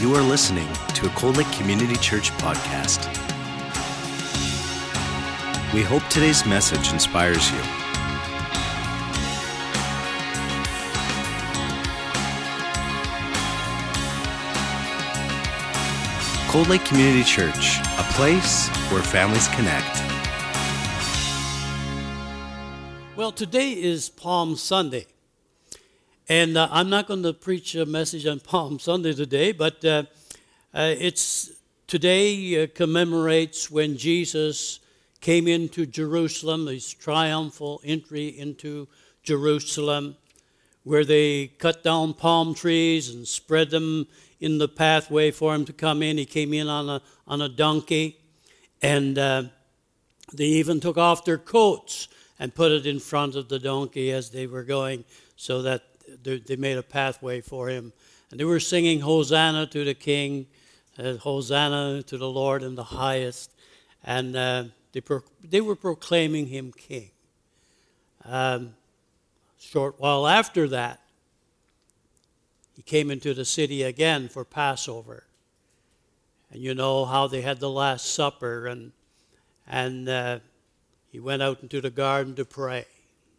You are listening to a Cold Lake Community Church podcast. We hope today's message inspires you. Cold Lake Community Church, a place where families connect. Well, today is Palm Sunday. And uh, I'm not going to preach a message on Palm Sunday today, but uh, uh, it's today uh, commemorates when Jesus came into Jerusalem, his triumphal entry into Jerusalem, where they cut down palm trees and spread them in the pathway for him to come in. He came in on a, on a donkey, and uh, they even took off their coats and put it in front of the donkey as they were going so that they made a pathway for him. And they were singing Hosanna to the King, uh, Hosanna to the Lord in the highest. And uh, they, pro- they were proclaiming him King. Um, short while after that, he came into the city again for Passover. And you know how they had the Last Supper, and, and uh, he went out into the garden to pray,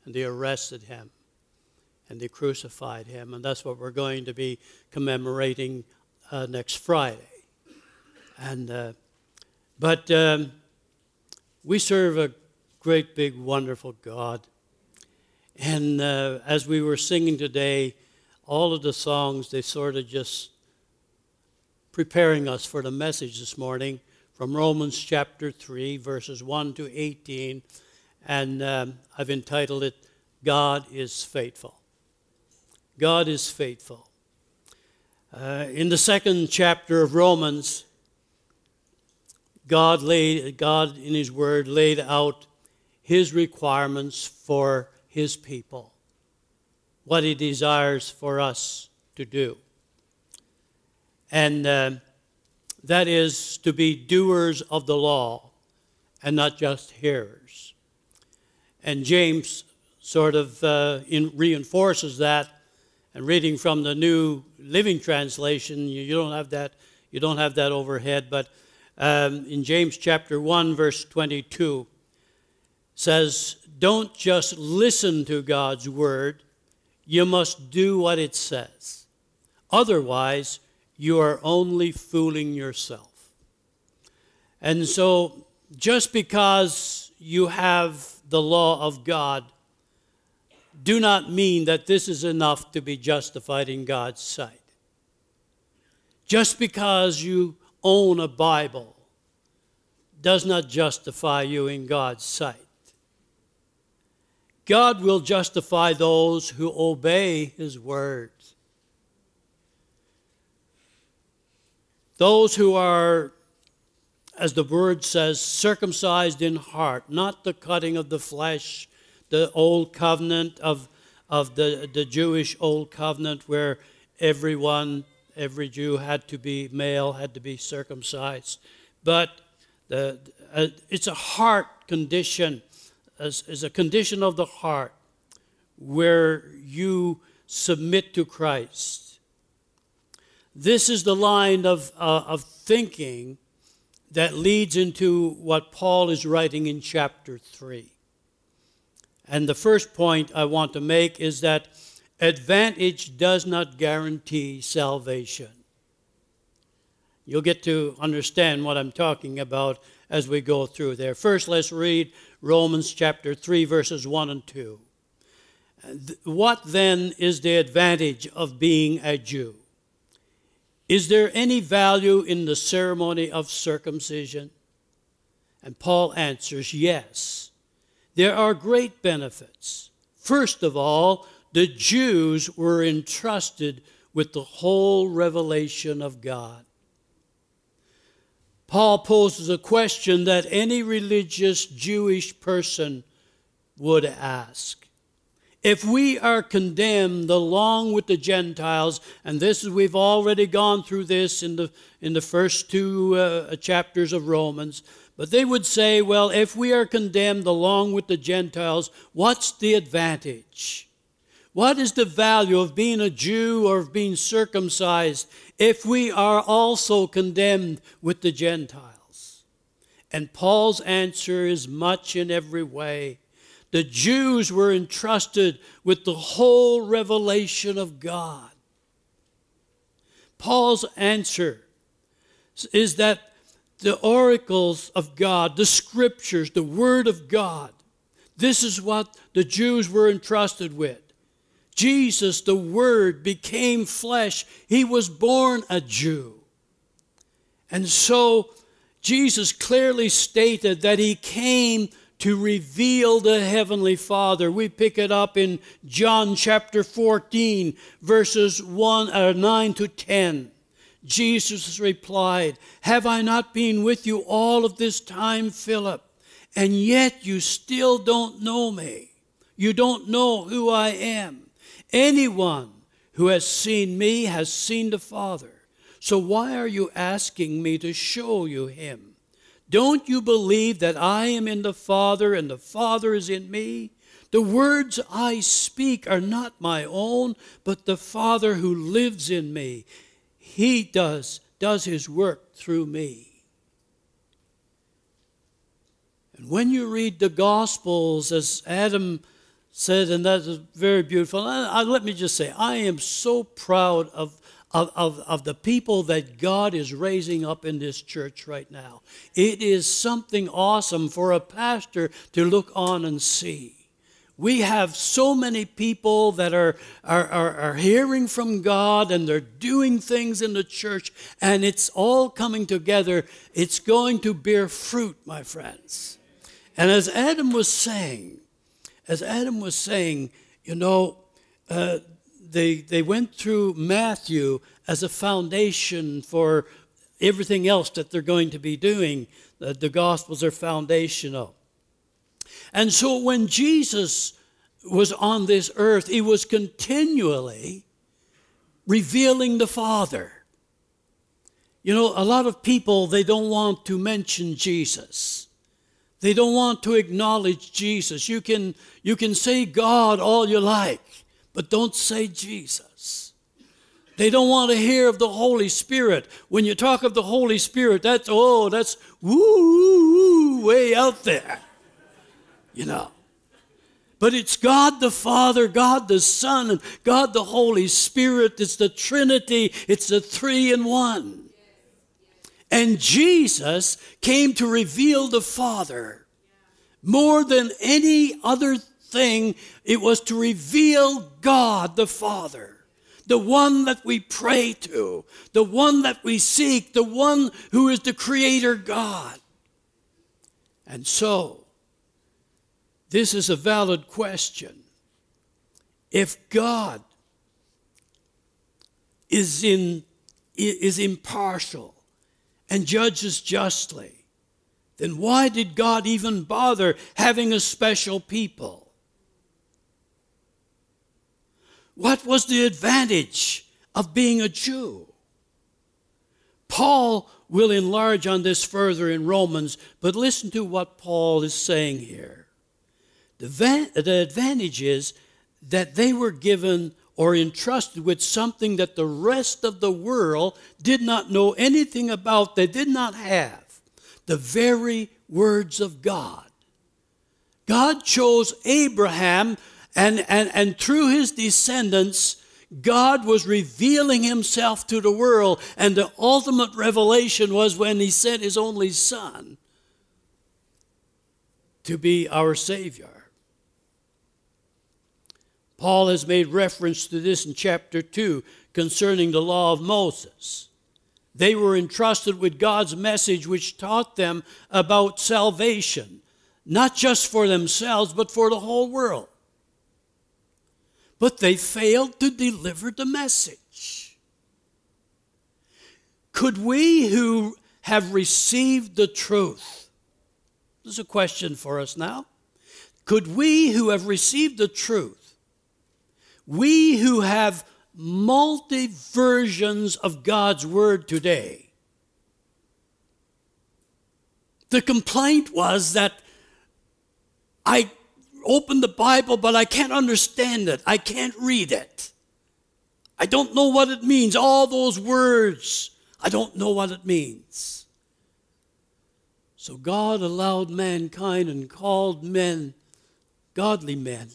and they arrested him, and they crucified him. And that's what we're going to be commemorating uh, next Friday. And, uh, but um, we serve a great, big, wonderful God. And uh, as we were singing today, all of the songs, they sort of just preparing us for the message this morning from Romans chapter 3, verses 1 to 18. And um, I've entitled it, God is Faithful. God is faithful. Uh, in the second chapter of Romans, God laid, God in His Word laid out His requirements for His people what He desires for us to do. And uh, that is to be doers of the law and not just hearers. And James sort of uh, in, reinforces that. And reading from the New Living Translation, you, you, don't have that. You don't have that overhead, but um, in James chapter one, verse twenty-two, says, "Don't just listen to God's word, you must do what it says. Otherwise, you are only fooling yourself. And so, just because you have the law of God, do not mean that this is enough to be justified in God's sight. Just because you own a Bible does not justify you in God's sight. God will justify those who obey his words. Those who are, as the word says, circumcised in heart, not the cutting of the flesh, the old covenant of, of the, the Jewish old covenant where everyone, every Jew had to be male, had to be circumcised. But the, uh, it's a heart condition as, a condition of the heart where you submit to Christ. This is the line of, uh, of thinking that leads into what Paul is writing in chapter 3. And the first point I want to make is that advantage does not guarantee salvation. You'll get to understand what I'm talking about as we go through there. First, let's read Romans chapter 3, verses 1 and 2. What then is the advantage of being a Jew? Is there any value in the ceremony of circumcision? And Paul answers, yes. There are great benefits. First of all, the Jews were entrusted with the whole revelation of God. Paul poses a question that any religious Jewish person would ask. If we are condemned along with the Gentiles, and this is, we've already gone through this in the, in the first two uh, chapters of Romans, but they would say, well, if we are condemned along with the Gentiles, what's the advantage? What is the value of being a Jew or of being circumcised if we are also condemned with the Gentiles? And Paul's answer is much in every way. The Jews were entrusted with the whole revelation of God. Paul's answer is that the oracles of God, the scriptures, the Word of God, this is what the Jews were entrusted with. Jesus, the Word, became flesh. He was born a Jew. And so Jesus clearly stated that He came to reveal the Heavenly Father. We pick it up in John chapter 14, verses 1 or uh, 9 to 10. Jesus replied, Have I not been with you all of this time, Philip? And yet you still don't know me. You don't know who I am. Anyone who has seen me has seen the Father. So why are you asking me to show you him? Don't you believe that I am in the Father and the Father is in me? The words I speak are not my own, but the Father who lives in me. He does, does his work through me. And when you read the Gospels, as Adam said, and that is very beautiful. I, let me just say, I am so proud of, of, of, of the people that God is raising up in this church right now. It is something awesome for a pastor to look on and see. We have so many people that are, are, are, are, hearing from God and they're doing things in the church, and it's all coming together. It's going to bear fruit, my friends. And as Adam was saying, as Adam was saying, you know, uh, they, they went through Matthew as a foundation for everything else that they're going to be doing. The, the Gospels are foundational. And so when Jesus was on this earth, he was continually revealing the Father. You know, a lot of people, they don't want to mention Jesus. They don't want to acknowledge Jesus. You can, you can say God all you like, but don't say Jesus. They don't want to hear of the Holy Spirit. When you talk of the Holy Spirit, that's, oh, that's woo, way out there. You know. But it's God the Father, God the Son, and God the Holy Spirit. It's the Trinity, it's the three in one. And Jesus came to reveal the Father. More than any other thing, it was to reveal God the Father, the one that we pray to, the one that we seek, the one who is the Creator God. And so, this is a valid question. If God is, in, is impartial, and judges justly, then why did God even bother having a special people? What was the advantage of being a Jew? Paul will enlarge on this further in Romans, but listen to what Paul is saying here. The, advantage is that they were given or entrusted with something that the rest of the world did not know anything about, they did not have the very words of God. God chose Abraham, and, and, and through his descendants, God was revealing himself to the world. And the ultimate revelation was when he sent his only son to be our Savior. Paul has made reference to this in chapter 2 concerning the law of Moses. They were entrusted with God's message, which taught them about salvation, not just for themselves, but for the whole world. But they failed to deliver the message. Could we who have received the truth, this is a question for us now, could we who have received the truth we who have multi versions of God's Word today, the complaint was that I open the Bible, but I can't understand it. I can't read it. I don't know what it means. All those words, I don't know what it means. So God allowed mankind and called men, godly men,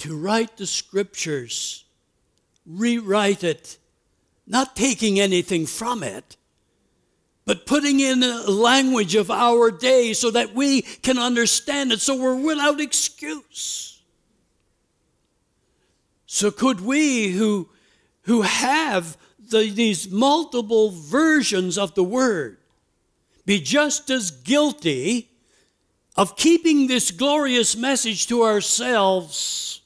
to write the scriptures, rewrite it, not taking anything from it, but putting in a language of our day so that we can understand it, so we're without excuse. So, could we who, who have the, these multiple versions of the Word be just as guilty of keeping this glorious message to ourselves?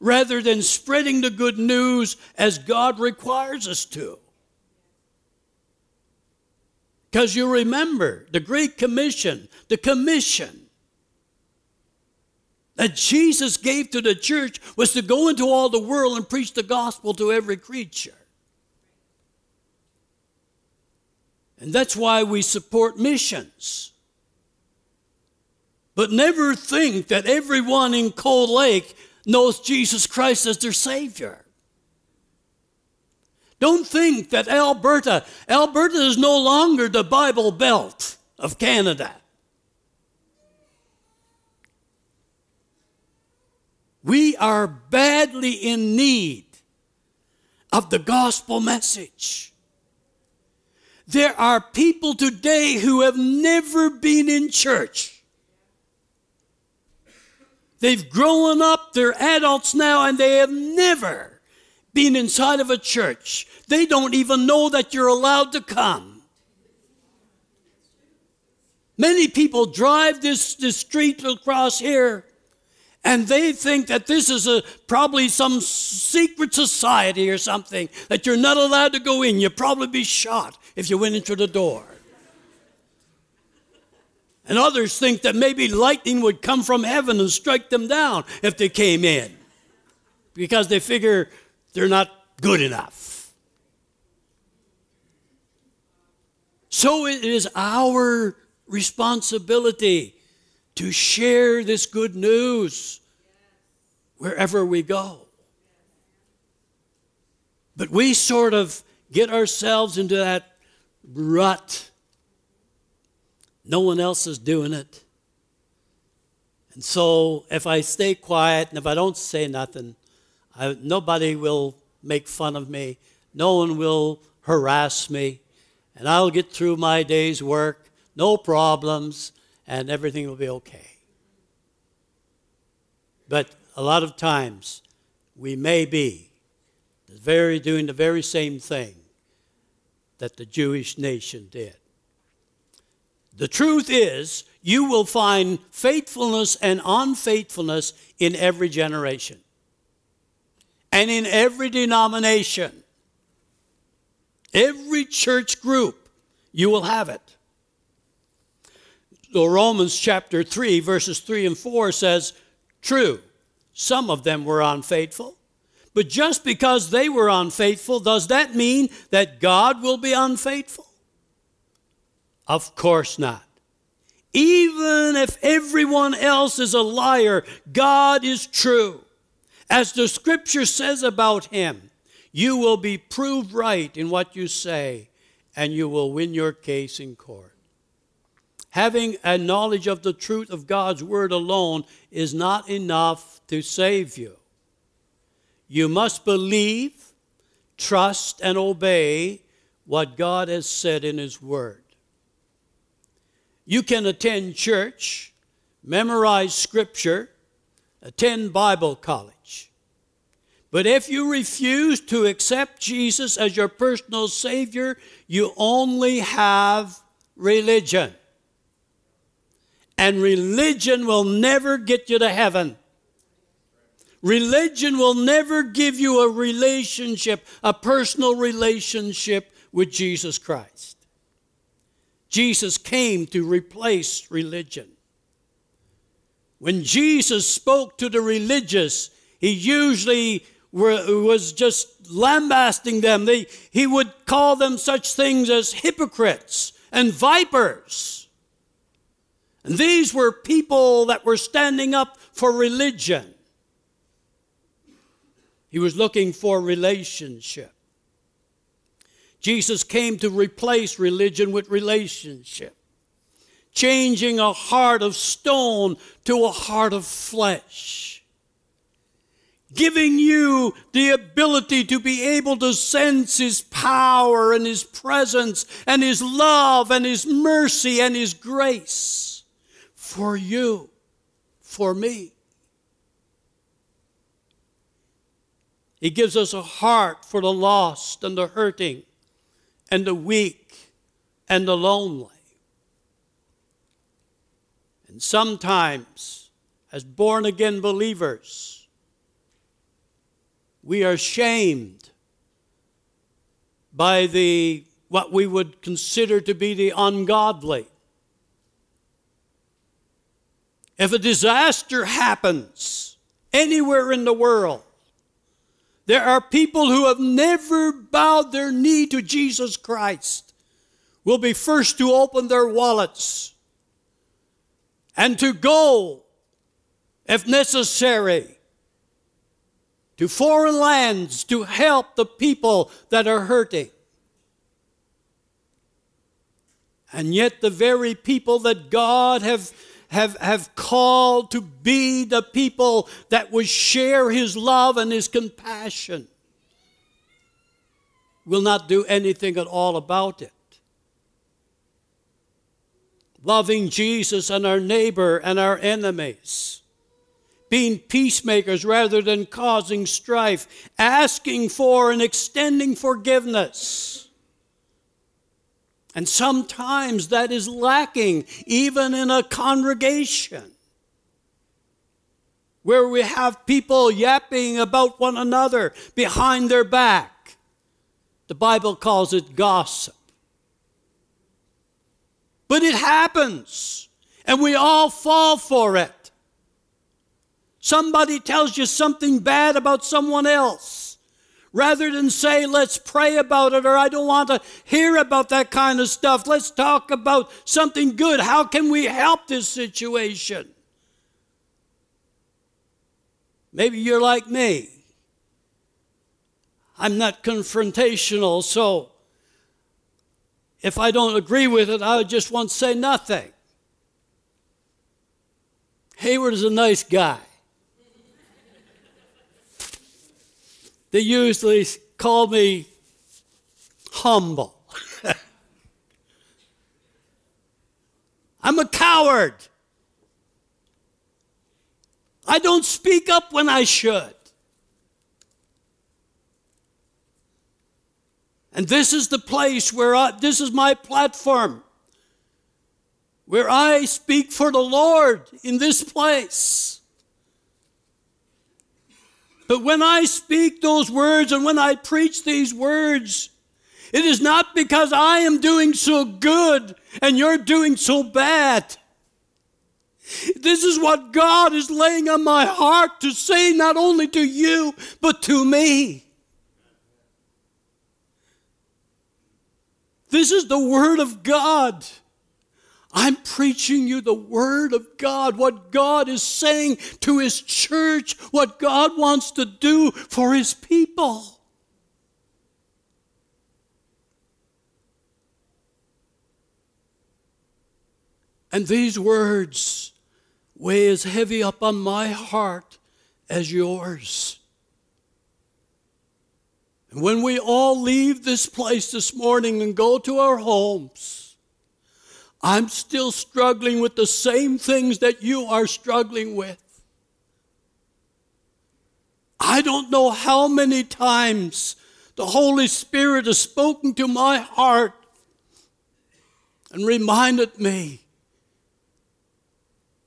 Rather than spreading the good news as God requires us to. Because you remember the Great Commission, the commission that Jesus gave to the church was to go into all the world and preach the gospel to every creature. And that's why we support missions. But never think that everyone in Cold Lake knows Jesus Christ as their Savior. Don't think that Alberta, Alberta is no longer the Bible Belt of Canada. We are badly in need of the gospel message. There are people today who have never been in church. They've grown up, they're adults now, and they have never been inside of a church. They don't even know that you're allowed to come. Many people drive this, this street across here and they think that this is a probably some secret society or something that you're not allowed to go in. You'd probably be shot if you went into the door. And others think that maybe lightning would come from heaven and strike them down if they came in because they figure they're not good enough. So it is our responsibility to share this good news wherever we go. But we sort of get ourselves into that rut no one else is doing it. And so if I stay quiet and if I don't say nothing, I, nobody will make fun of me. No one will harass me. And I'll get through my day's work, no problems, and everything will be okay. But a lot of times, we may be very, doing the very same thing that the Jewish nation did. The truth is, you will find faithfulness and unfaithfulness in every generation and in every denomination. Every church group, you will have it. So Romans chapter 3, verses 3 and 4 says, True, some of them were unfaithful. But just because they were unfaithful, does that mean that God will be unfaithful? Of course not. Even if everyone else is a liar, God is true. As the scripture says about him, you will be proved right in what you say, and you will win your case in court. Having a knowledge of the truth of God's word alone is not enough to save you. You must believe, trust, and obey what God has said in His word. You can attend church, memorize scripture, attend Bible college. But if you refuse to accept Jesus as your personal Savior, you only have religion. And religion will never get you to heaven. Religion will never give you a relationship, a personal relationship with Jesus Christ. Jesus came to replace religion. When Jesus spoke to the religious, he usually were, was just lambasting them. They, he would call them such things as hypocrites and vipers. And these were people that were standing up for religion. He was looking for relationship. Jesus came to replace religion with relationship, changing a heart of stone to a heart of flesh, giving you the ability to be able to sense His power and His presence and His love and His mercy and His grace for you, for me. He gives us a heart for the lost and the hurting and the weak and the lonely. And sometimes, as born again believers, we are shamed by the what we would consider to be the ungodly. If a disaster happens anywhere in the world, there are people who have never bowed their knee to Jesus Christ, will be first to open their wallets and to go, if necessary, to foreign lands to help the people that are hurting. And yet, the very people that God have have, have called to be the people that would share his love and his compassion will not do anything at all about it. Loving Jesus and our neighbor and our enemies. Being peacemakers rather than causing strife. Asking for and extending forgiveness and sometimes that is lacking even in a congregation where we have people yapping about one another behind their back. The Bible calls it gossip. But it happens, and we all fall for it. Somebody tells you something bad about someone else Rather than say, let's pray about it, or I don't want to hear about that kind of stuff, let's talk about something good. How can we help this situation? Maybe you're like me. I'm not confrontational, so if I don't agree with it, I just won't say nothing. Hayward is a nice guy. They usually call me humble. I'm a coward. I don't speak up when I should. And this is the place where I, this is my platform, where I speak for the Lord in this place. But when I speak those words and when I preach these words, it is not because I am doing so good and you're doing so bad. This is what God is laying on my heart to say not only to you, but to me. This is the Word of God. I'm preaching you the Word of God, what God is saying to His church, what God wants to do for His people. And these words weigh as heavy upon my heart as yours. And when we all leave this place this morning and go to our homes, I'm still struggling with the same things that you are struggling with. I don't know how many times the Holy Spirit has spoken to my heart and reminded me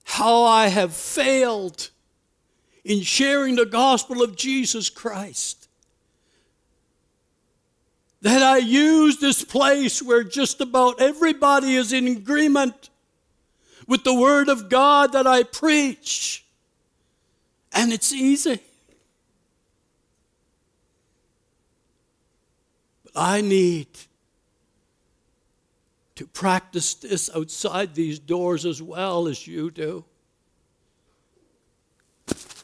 how I have failed in sharing the gospel of Jesus Christ that I use this place where just about everybody is in agreement with the Word of God that I preach. And it's easy. But I need to practice this outside these doors as well as you do.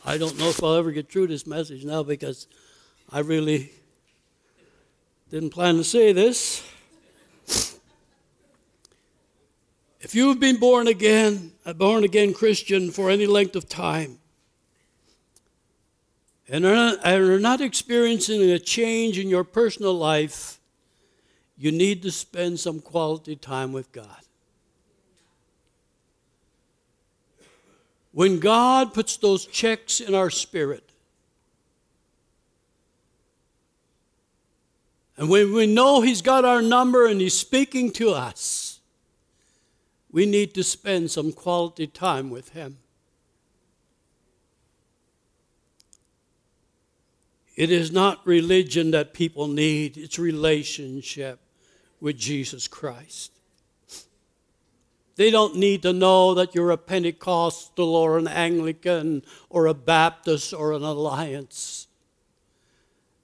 I don't know if I'll ever get through this message now because I really didn't plan to say this. If you've been born again, a born again Christian for any length of time, and are not, are not experiencing a change in your personal life, you need to spend some quality time with God. When God puts those checks in our spirit, and when we know He's got our number and He's speaking to us, we need to spend some quality time with Him. It is not religion that people need, it's relationship with Jesus Christ. They don't need to know that you're a Pentecostal or an Anglican or a Baptist or an Alliance.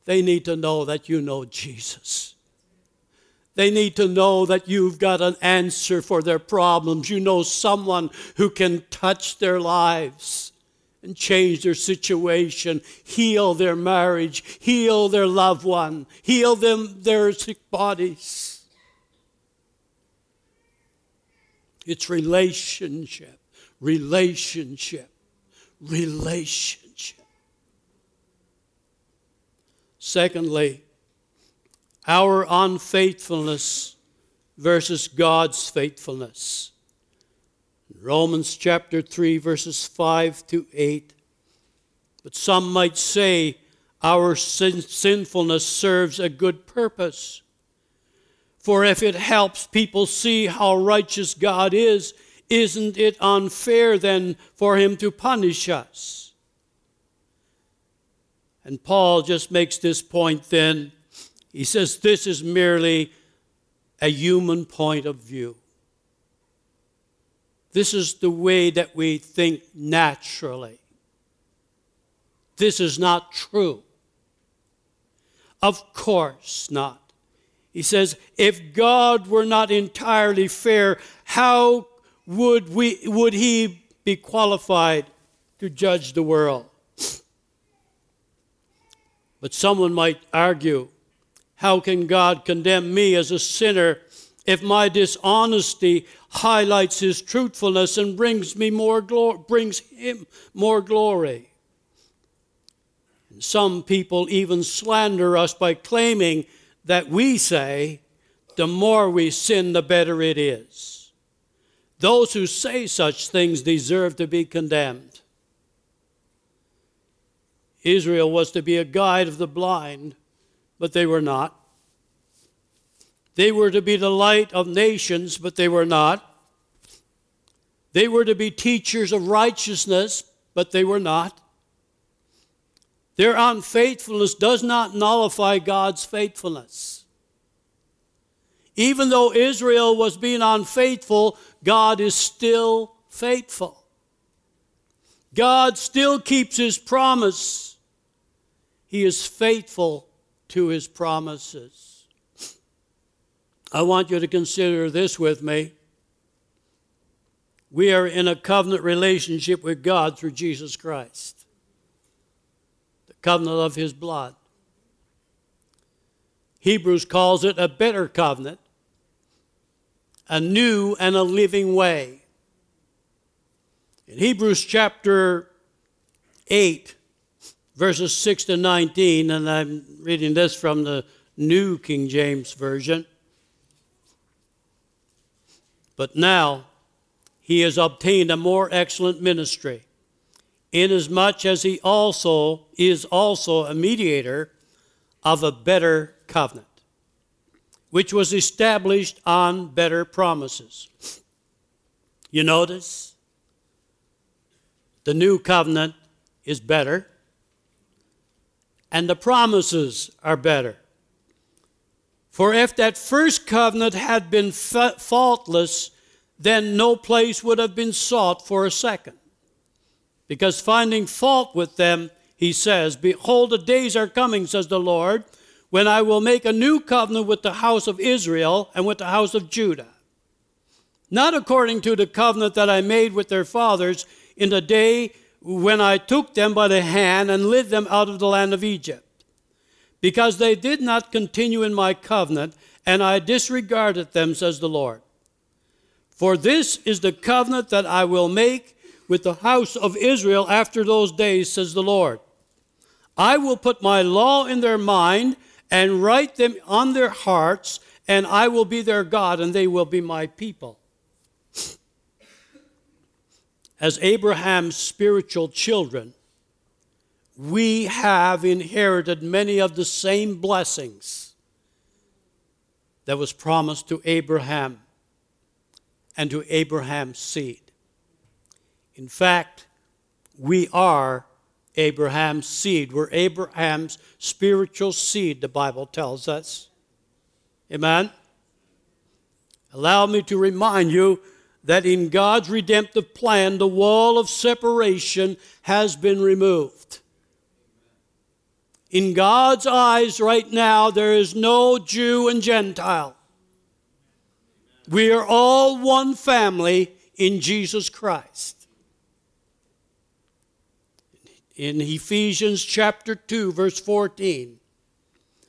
They need to know that you know Jesus. They need to know that you've got an answer for their problems. You know someone who can touch their lives and change their situation, heal their marriage, heal their loved one, heal them their sick bodies. It's relationship, relationship, relationship. Secondly, our unfaithfulness versus God's faithfulness. Romans chapter 3, verses 5 to 8. But some might say our sin- sinfulness serves a good purpose. For if it helps people see how righteous God is, isn't it unfair then for Him to punish us? And Paul just makes this point then he says this is merely a human point of view. This is the way that we think naturally. This is not true. Of course not. He says, if God were not entirely fair, how would, we, would he be qualified to judge the world? But someone might argue how can God condemn me as a sinner if my dishonesty highlights his truthfulness and brings me more glory, brings him more glory? And some people even slander us by claiming that we say the more we sin, the better it is. Those who say such things deserve to be condemned. Israel was to be a guide of the blind but they were not. They were to be the light of nations, but they were not. They were to be teachers of righteousness, but they were not. Their unfaithfulness does not nullify God's faithfulness. Even though Israel was being unfaithful, God is still faithful. God still keeps his promise. He is faithful to his promises. I want you to consider this with me. We are in a covenant relationship with God through Jesus Christ, the covenant of his blood. Hebrews calls it a better covenant, a new and a living way. In Hebrews chapter 8, verses 6 to 19, and I'm reading this from the New King James Version. But now he has obtained a more excellent ministry, inasmuch as he also is also a mediator of a better covenant, which was established on better promises. You notice? The new covenant is better and the promises are better. For if that first covenant had been fa- faultless, then no place would have been sought for a second. Because finding fault with them, he says, Behold, the days are coming, says the Lord, when I will make a new covenant with the house of Israel and with the house of Judah. Not according to the covenant that I made with their fathers in the day when I took them by the hand and led them out of the land of Egypt, because they did not continue in my covenant, and I disregarded them, says the Lord. For this is the covenant that I will make with the house of Israel after those days, says the Lord. I will put my law in their mind and write them on their hearts, and I will be their God, and they will be my people. As Abraham's spiritual children, we have inherited many of the same blessings that was promised to Abraham and to Abraham's seed. In fact, we are Abraham's seed. We're Abraham's spiritual seed, the Bible tells us. Amen? Allow me to remind you that in God's redemptive plan, the wall of separation has been removed. In God's eyes, right now, there is no Jew and Gentile. We are all one family in Jesus Christ. In Ephesians chapter 2, verse 14,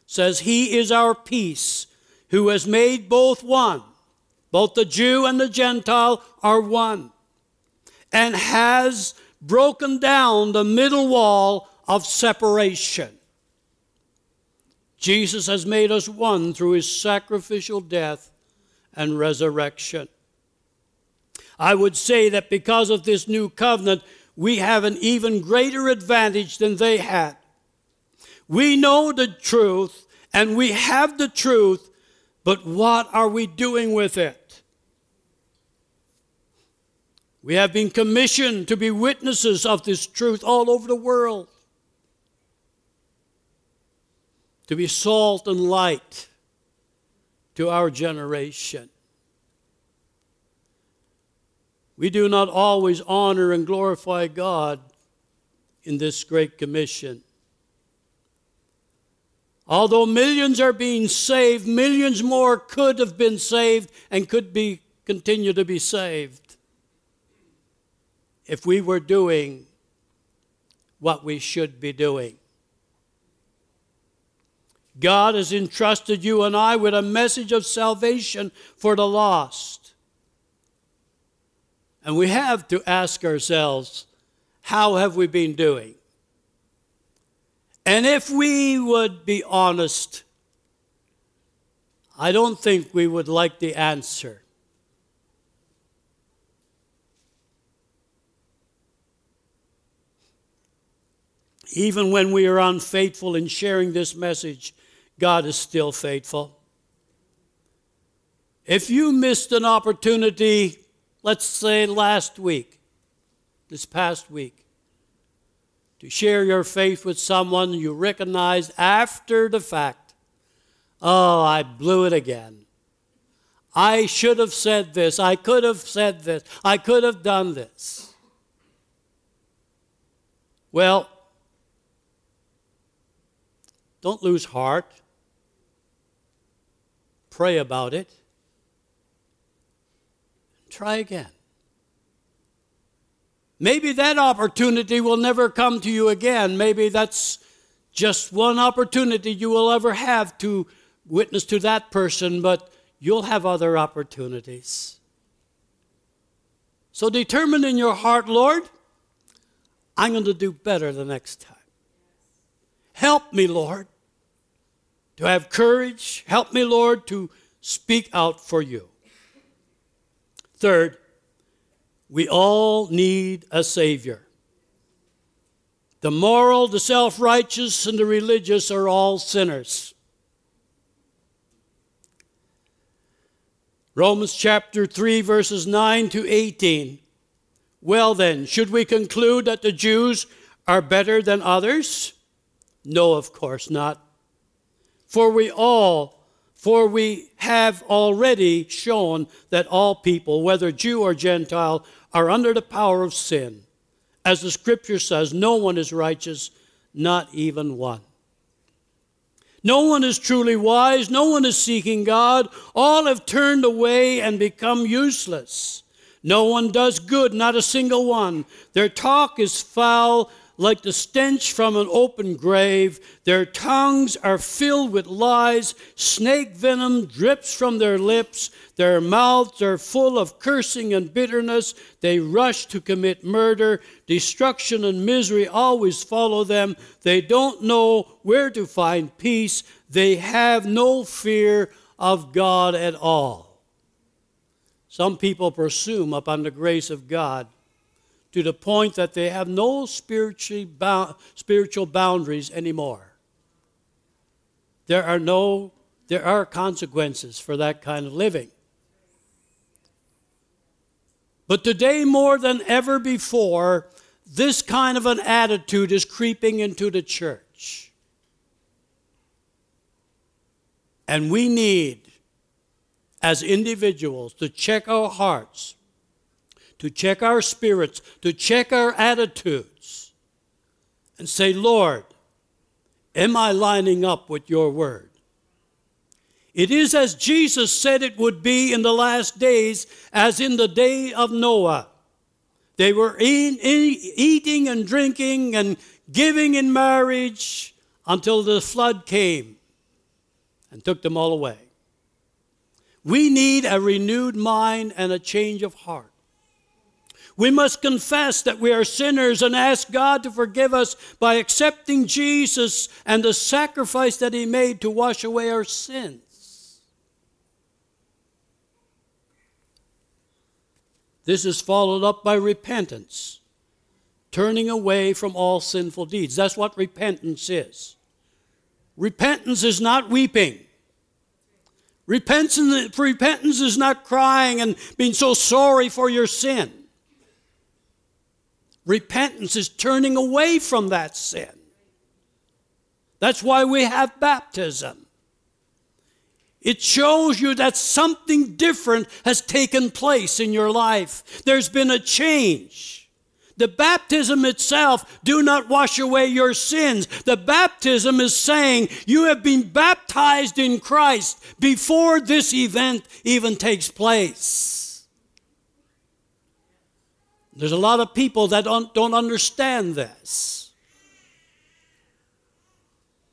says, He is our peace, who has made both one. Both the Jew and the Gentile are one, and has broken down the middle wall of separation Jesus has made us one through his sacrificial death and resurrection. I would say that because of this new covenant, we have an even greater advantage than they had. We know the truth and we have the truth, but what are we doing with it? We have been commissioned to be witnesses of this truth all over the world to be salt and light to our generation. We do not always honor and glorify God in this great commission. Although millions are being saved, millions more could have been saved and could be continue to be saved if we were doing what we should be doing. God has entrusted you and I with a message of salvation for the lost. And we have to ask ourselves, how have we been doing? And if we would be honest, I don't think we would like the answer. Even when we are unfaithful in sharing this message, God is still faithful. If you missed an opportunity, let's say last week, this past week, to share your faith with someone you recognize after the fact, oh, I blew it again. I should have said this. I could have said this. I could have done this. Well, don't lose heart pray about it, try again. Maybe that opportunity will never come to you again. Maybe that's just one opportunity you will ever have to witness to that person, but you'll have other opportunities. So determine in your heart, Lord, I'm going to do better the next time. Help me, Lord to have courage. Help me, Lord, to speak out for you. Third, we all need a Savior. The moral, the self righteous, and the religious are all sinners. Romans chapter 3, verses 9 to 18. Well, then, should we conclude that the Jews are better than others? No, of course not. For we all, for we have already shown that all people, whether Jew or Gentile, are under the power of sin. As the scripture says, no one is righteous, not even one. No one is truly wise, no one is seeking God. All have turned away and become useless. No one does good, not a single one. Their talk is foul, like the stench from an open grave. Their tongues are filled with lies. Snake venom drips from their lips. Their mouths are full of cursing and bitterness. They rush to commit murder. Destruction and misery always follow them. They don't know where to find peace. They have no fear of God at all. Some people presume upon the grace of God to the point that they have no spiritually bound, spiritual boundaries anymore. There are no there are consequences for that kind of living. But today more than ever before, this kind of an attitude is creeping into the church. And we need as individuals to check our hearts to check our spirits, to check our attitudes, and say, Lord, am I lining up with your word? It is as Jesus said it would be in the last days, as in the day of Noah. They were eat, eating and drinking and giving in marriage until the flood came and took them all away. We need a renewed mind and a change of heart. We must confess that we are sinners and ask God to forgive us by accepting Jesus and the sacrifice that He made to wash away our sins. This is followed up by repentance, turning away from all sinful deeds. That's what repentance is. Repentance is not weeping. Repentance, is not crying and being so sorry for your sin. Repentance is turning away from that sin. That's why we have baptism. It shows you that something different has taken place in your life. There's been a change. The baptism itself do not wash away your sins. The baptism is saying you have been baptized in Christ before this event even takes place. There's a lot of people that don't, don't understand this.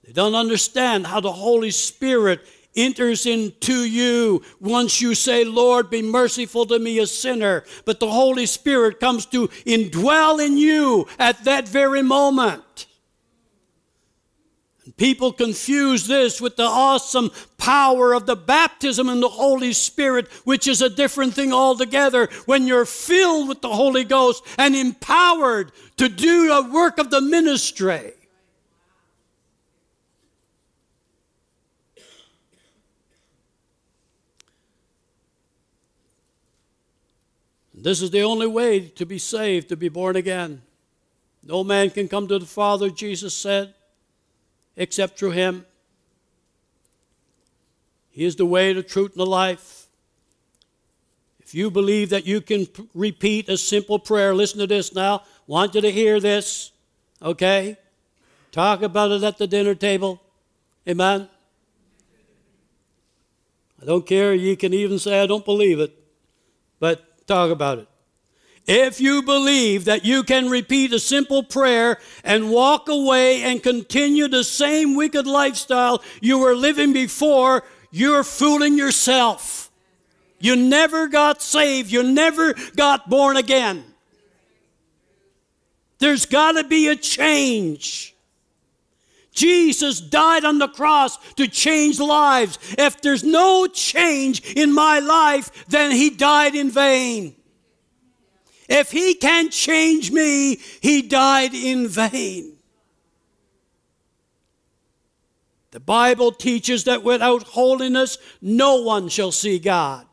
They don't understand how the Holy Spirit enters into you once you say, Lord, be merciful to me, a sinner. But the Holy Spirit comes to indwell in you at that very moment. People confuse this with the awesome power of the baptism in the Holy Spirit, which is a different thing altogether. When you're filled with the Holy Ghost and empowered to do a work of the ministry. This is the only way to be saved, to be born again. No man can come to the Father, Jesus said except through Him. He is the way, the truth, and the life. If you believe that you can p- repeat a simple prayer, listen to this now. Want you to hear this, okay? Talk about it at the dinner table. Amen. I don't care. You can even say, I don't believe it, but talk about it. If you believe that you can repeat a simple prayer and walk away and continue the same wicked lifestyle you were living before, you're fooling yourself. You never got saved, you never got born again. There's got to be a change. Jesus died on the cross to change lives. If there's no change in my life, then he died in vain. If he can't change me, he died in vain. The Bible teaches that without holiness, no one shall see God.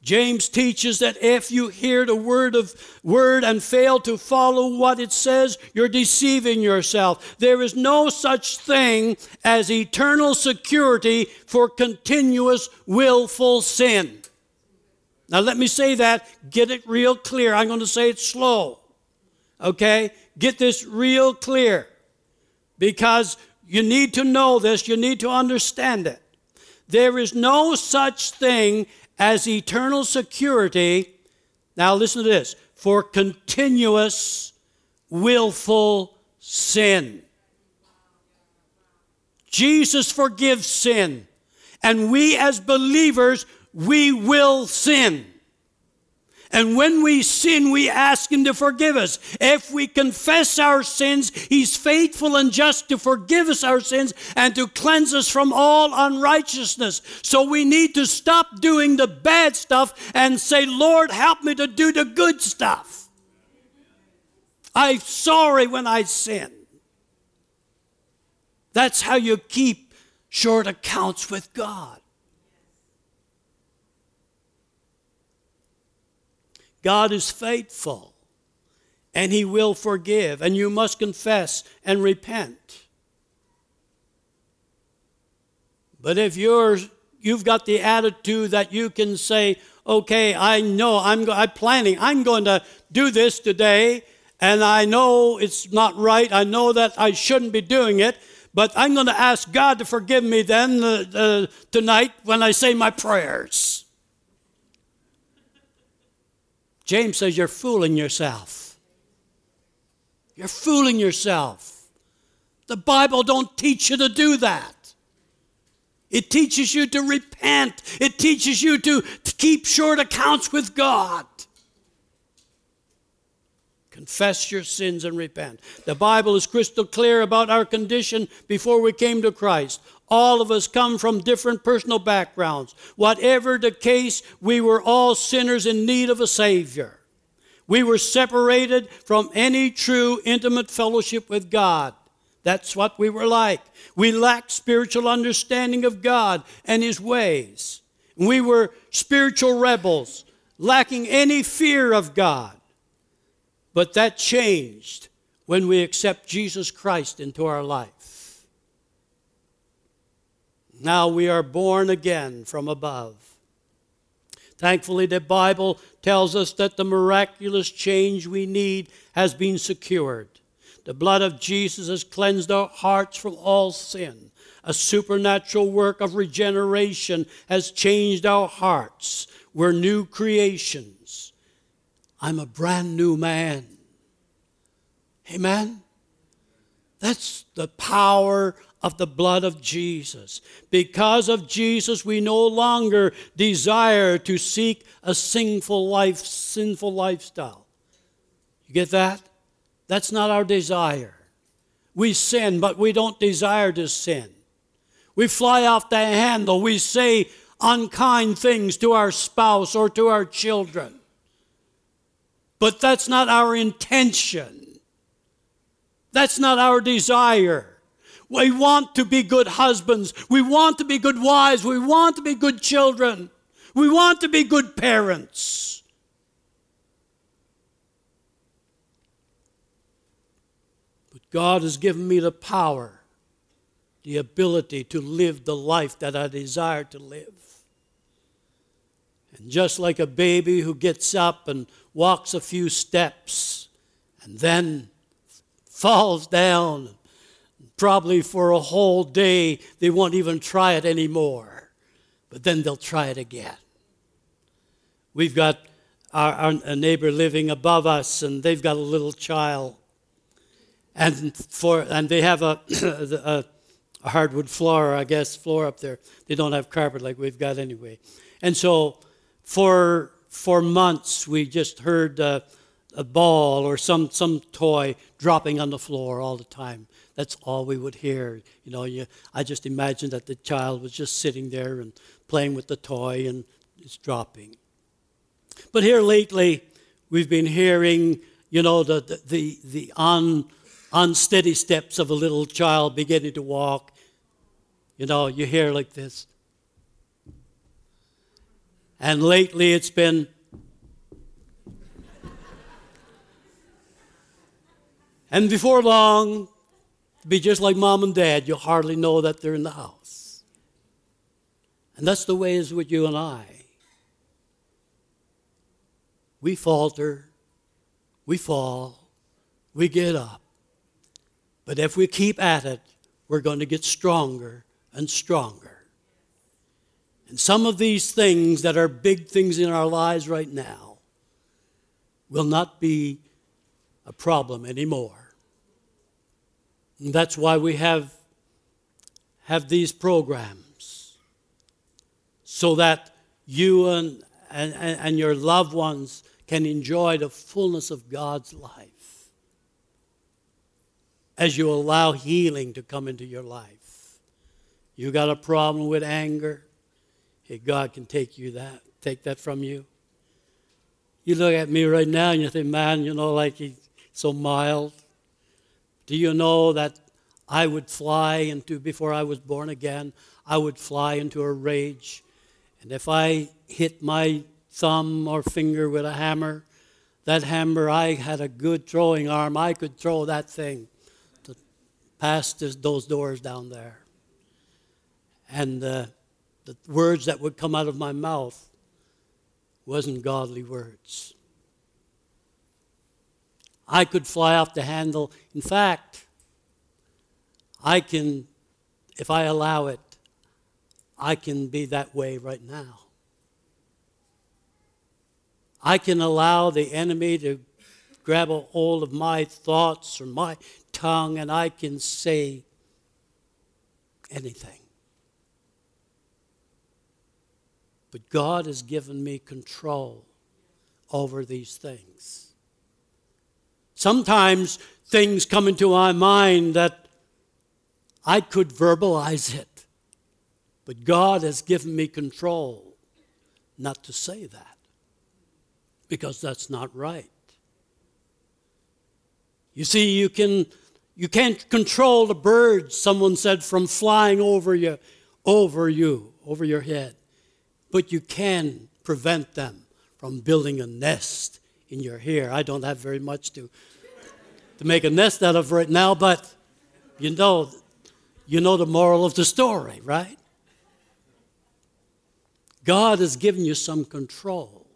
James teaches that if you hear the word of word and fail to follow what it says, you're deceiving yourself. There is no such thing as eternal security for continuous willful sin. Now, let me say that, get it real clear. I'm going to say it slow. Okay? Get this real clear because you need to know this, you need to understand it. There is no such thing as eternal security. Now, listen to this for continuous willful sin. Jesus forgives sin. And we as believers, we will sin. And when we sin, we ask Him to forgive us. If we confess our sins, He's faithful and just to forgive us our sins and to cleanse us from all unrighteousness. So we need to stop doing the bad stuff and say, Lord, help me to do the good stuff. I'm sorry when I sin. That's how you keep short accounts with God. God is faithful and He will forgive, and you must confess and repent. But if you're you've got the attitude that you can say, "Okay, I know I'm, I'm planning. I'm going to do this today, and I know it's not right. I know that I shouldn't be doing it, but I'm going to ask God to forgive me then uh, uh, tonight when I say my prayers." James says you're fooling yourself. You're fooling yourself. The Bible don't teach you to do that. It teaches you to repent. It teaches you to, to keep short accounts with God. Confess your sins and repent. The Bible is crystal clear about our condition before we came to Christ. All of us come from different personal backgrounds. Whatever the case, we were all sinners in need of a Savior. We were separated from any true intimate fellowship with God. That's what we were like. We lacked spiritual understanding of God and His ways. We were spiritual rebels, lacking any fear of God. But that changed when we accept Jesus Christ into our life. Now we are born again from above. Thankfully, the Bible tells us that the miraculous change we need has been secured. The blood of Jesus has cleansed our hearts from all sin. A supernatural work of regeneration has changed our hearts. We're new creations. I'm a brand new man. Amen? That's the power of the blood of Jesus. Because of Jesus, we no longer desire to seek a sinful life, sinful lifestyle. You get that? That's not our desire. We sin, but we don't desire to sin. We fly off the handle. We say unkind things to our spouse or to our children. But that's not our intention. That's not our desire. We want to be good husbands. We want to be good wives. We want to be good children. We want to be good parents. But God has given me the power, the ability to live the life that I desire to live. And just like a baby who gets up and walks a few steps and then falls down Probably for a whole day, they won't even try it anymore. But then they'll try it again. We've got our, our neighbor living above us, and they've got a little child. And, for, and they have a, a, a hardwood floor, I guess, floor up there. They don't have carpet like we've got anyway. And so for, for months, we just heard uh, a ball or some, some toy dropping on the floor all the time. That's all we would hear. You know, you, I just imagined that the child was just sitting there and playing with the toy and it's dropping. But here lately, we've been hearing, you know, the, the, the, the un, unsteady steps of a little child beginning to walk. You know, you hear like this. And lately it's been, and before long, be just like mom and dad. You'll hardly know that they're in the house. And that's the way it is with you and I. We falter, we fall, we get up. But if we keep at it, we're going to get stronger and stronger. And some of these things that are big things in our lives right now, will not be a problem anymore. And that's why we have, have these programs so that you and, and, and your loved ones can enjoy the fullness of God's life as you allow healing to come into your life. You got a problem with anger, hey, God can take you that, take that from you. You look at me right now and you think, man, you know, like he's so mild. Do you know that I would fly into, before I was born again, I would fly into a rage. And if I hit my thumb or finger with a hammer, that hammer, I had a good throwing arm. I could throw that thing to past this, those doors down there. And uh, the words that would come out of my mouth wasn't godly words. I could fly off the handle. In fact, I can, if I allow it, I can be that way right now. I can allow the enemy to grab a hold of my thoughts or my tongue, and I can say anything. But God has given me control over these things. Sometimes things come into my mind that I could verbalize it, but God has given me control not to say that because that's not right. You see, you can you can't control the birds, someone said, from flying over you, over you, over your head but you can prevent them from building a nest in your hair. I don't have very much to, to make a nest out of right now, but you know, you know the moral of the story, right? God has given you some control,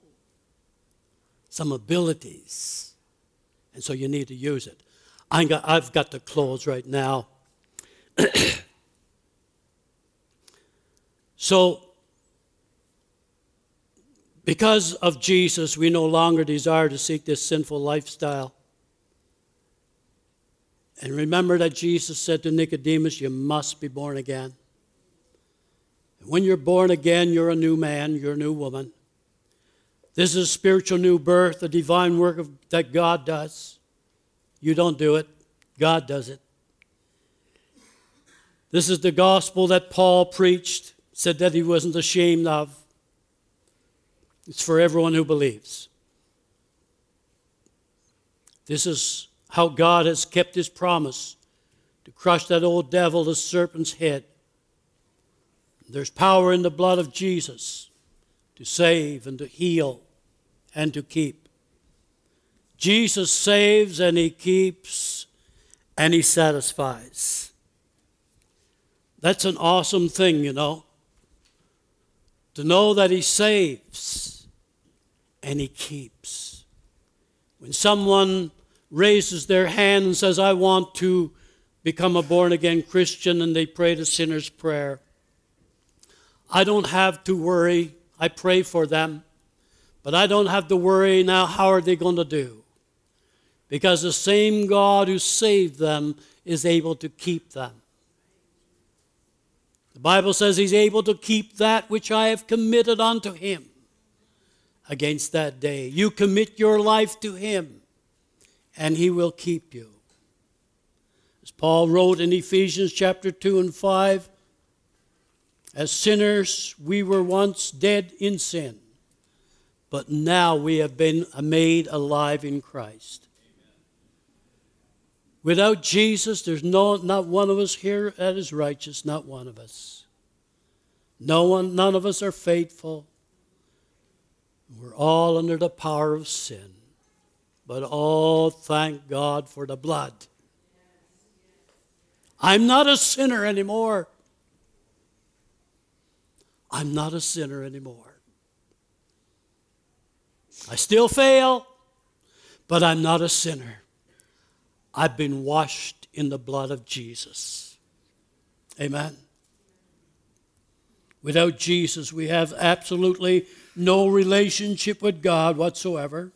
some abilities, and so you need to use it. I got, I've got the close right now. so, because of Jesus, we no longer desire to seek this sinful lifestyle. And remember that Jesus said to Nicodemus, You must be born again. And when you're born again, you're a new man, you're a new woman. This is spiritual new birth, a divine work of, that God does. You don't do it, God does it. This is the gospel that Paul preached, said that he wasn't ashamed of. It's for everyone who believes. This is how God has kept his promise to crush that old devil, the serpent's head. There's power in the blood of Jesus to save and to heal and to keep. Jesus saves and he keeps and he satisfies. That's an awesome thing, you know. To know that he saves and He keeps. When someone raises their hand and says, I want to become a born again Christian, and they pray the sinner's prayer, I don't have to worry. I pray for them, but I don't have to worry now, how are they going to do? Because the same God who saved them is able to keep them. The Bible says he's able to keep that which I have committed unto him against that day. You commit your life to Him, and He will keep you. As Paul wrote in Ephesians chapter 2 and 5, as sinners, we were once dead in sin, but now we have been made alive in Christ. Without Jesus, there's no, not one of us here that is righteous, not one of us. No one, none of us are faithful. We're all under the power of sin. But oh, thank God for the blood. I'm not a sinner anymore. I'm not a sinner anymore. I still fail, but I'm not a sinner. I've been washed in the blood of Jesus. Amen. Without Jesus, we have absolutely no relationship with God whatsoever.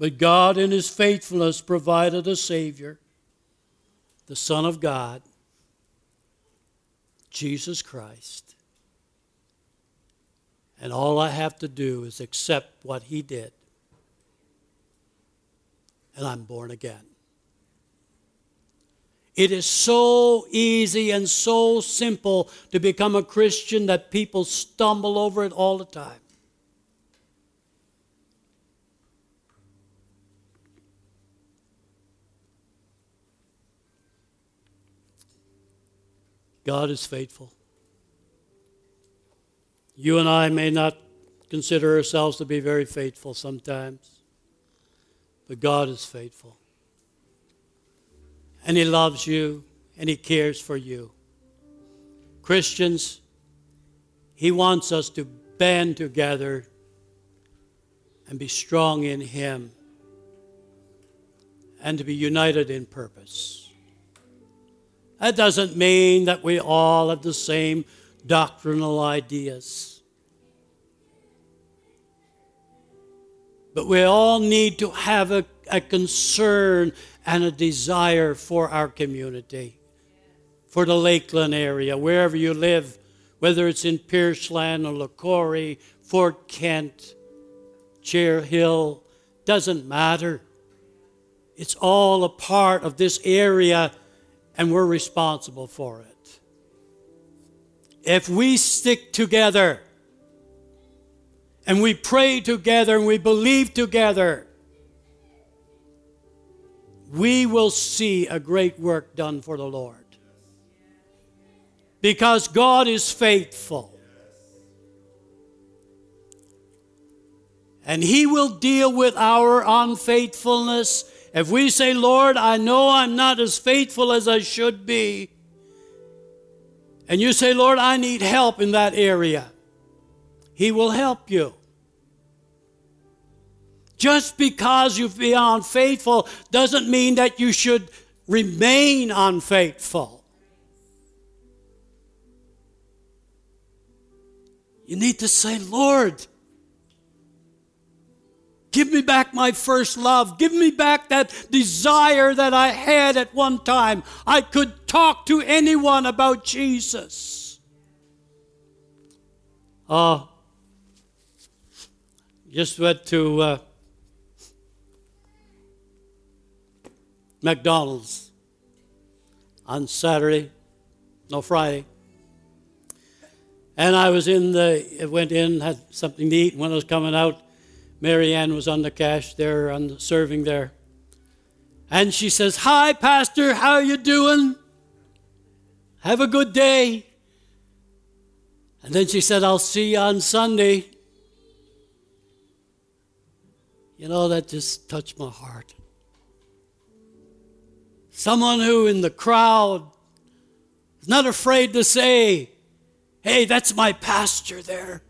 But God, in His faithfulness, provided a Savior, the Son of God, Jesus Christ. And all I have to do is accept what He did. And I'm born again. It is so easy and so simple to become a Christian that people stumble over it all the time. God is faithful. You and I may not consider ourselves to be very faithful sometimes, but God is faithful. And He loves you and He cares for you. Christians, He wants us to band together and be strong in Him and to be united in purpose. That doesn't mean that we all have the same doctrinal ideas. But we all need to have a, a concern and a desire for our community, for the Lakeland area, wherever you live, whether it's in Pierceland or La Corey, Fort Kent, Chair Hill, doesn't matter. It's all a part of this area and we're responsible for it. If we stick together and we pray together and we believe together, we will see a great work done for the Lord. Because God is faithful. And He will deal with our unfaithfulness if we say, Lord, I know I'm not as faithful as I should be, and you say, Lord, I need help in that area, He will help you. Just because you've been unfaithful doesn't mean that you should remain unfaithful. You need to say, Lord, Give me back my first love. Give me back that desire that I had at one time. I could talk to anyone about Jesus. Uh, just went to uh, McDonald's on Saturday, no Friday. And I was in the, went in, had something to eat, when I was coming out, Marianne was on the cash there, on the serving there. And she says, Hi, Pastor, how you doing? Have a good day. And then she said, I'll see you on Sunday. You know, that just touched my heart. Someone who in the crowd is not afraid to say, Hey, that's my pastor there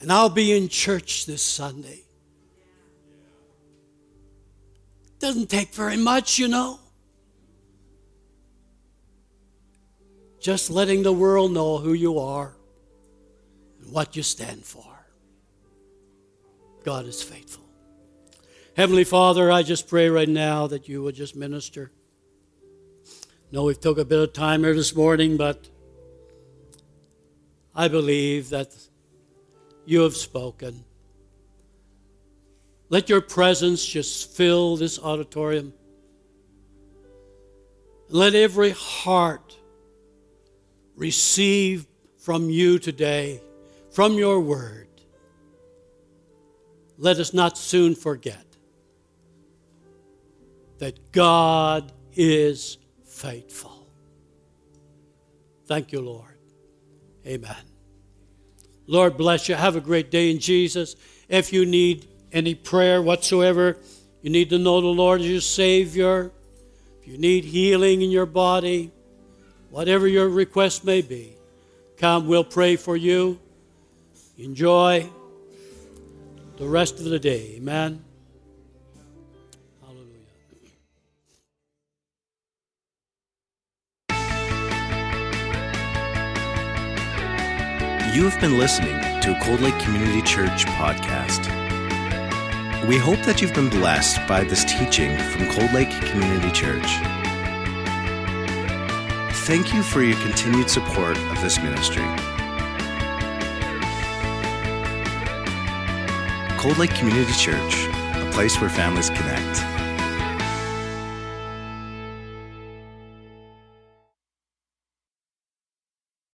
and I'll be in church this Sunday. Doesn't take very much, you know. Just letting the world know who you are and what you stand for. God is faithful. Heavenly Father, I just pray right now that you would just minister. No, we've took a bit of time here this morning, but I believe that you have spoken. Let your presence just fill this auditorium. Let every heart receive from you today, from your word. Let us not soon forget that God is faithful. Thank you, Lord. Amen. Lord bless you. Have a great day in Jesus. If you need any prayer whatsoever, you need to know the Lord as your Savior. If you need healing in your body, whatever your request may be, come, we'll pray for you. Enjoy the rest of the day. Amen. You have been listening to a Cold Lake Community Church podcast. We hope that you've been blessed by this teaching from Cold Lake Community Church. Thank you for your continued support of this ministry. Cold Lake Community Church, a place where families connect.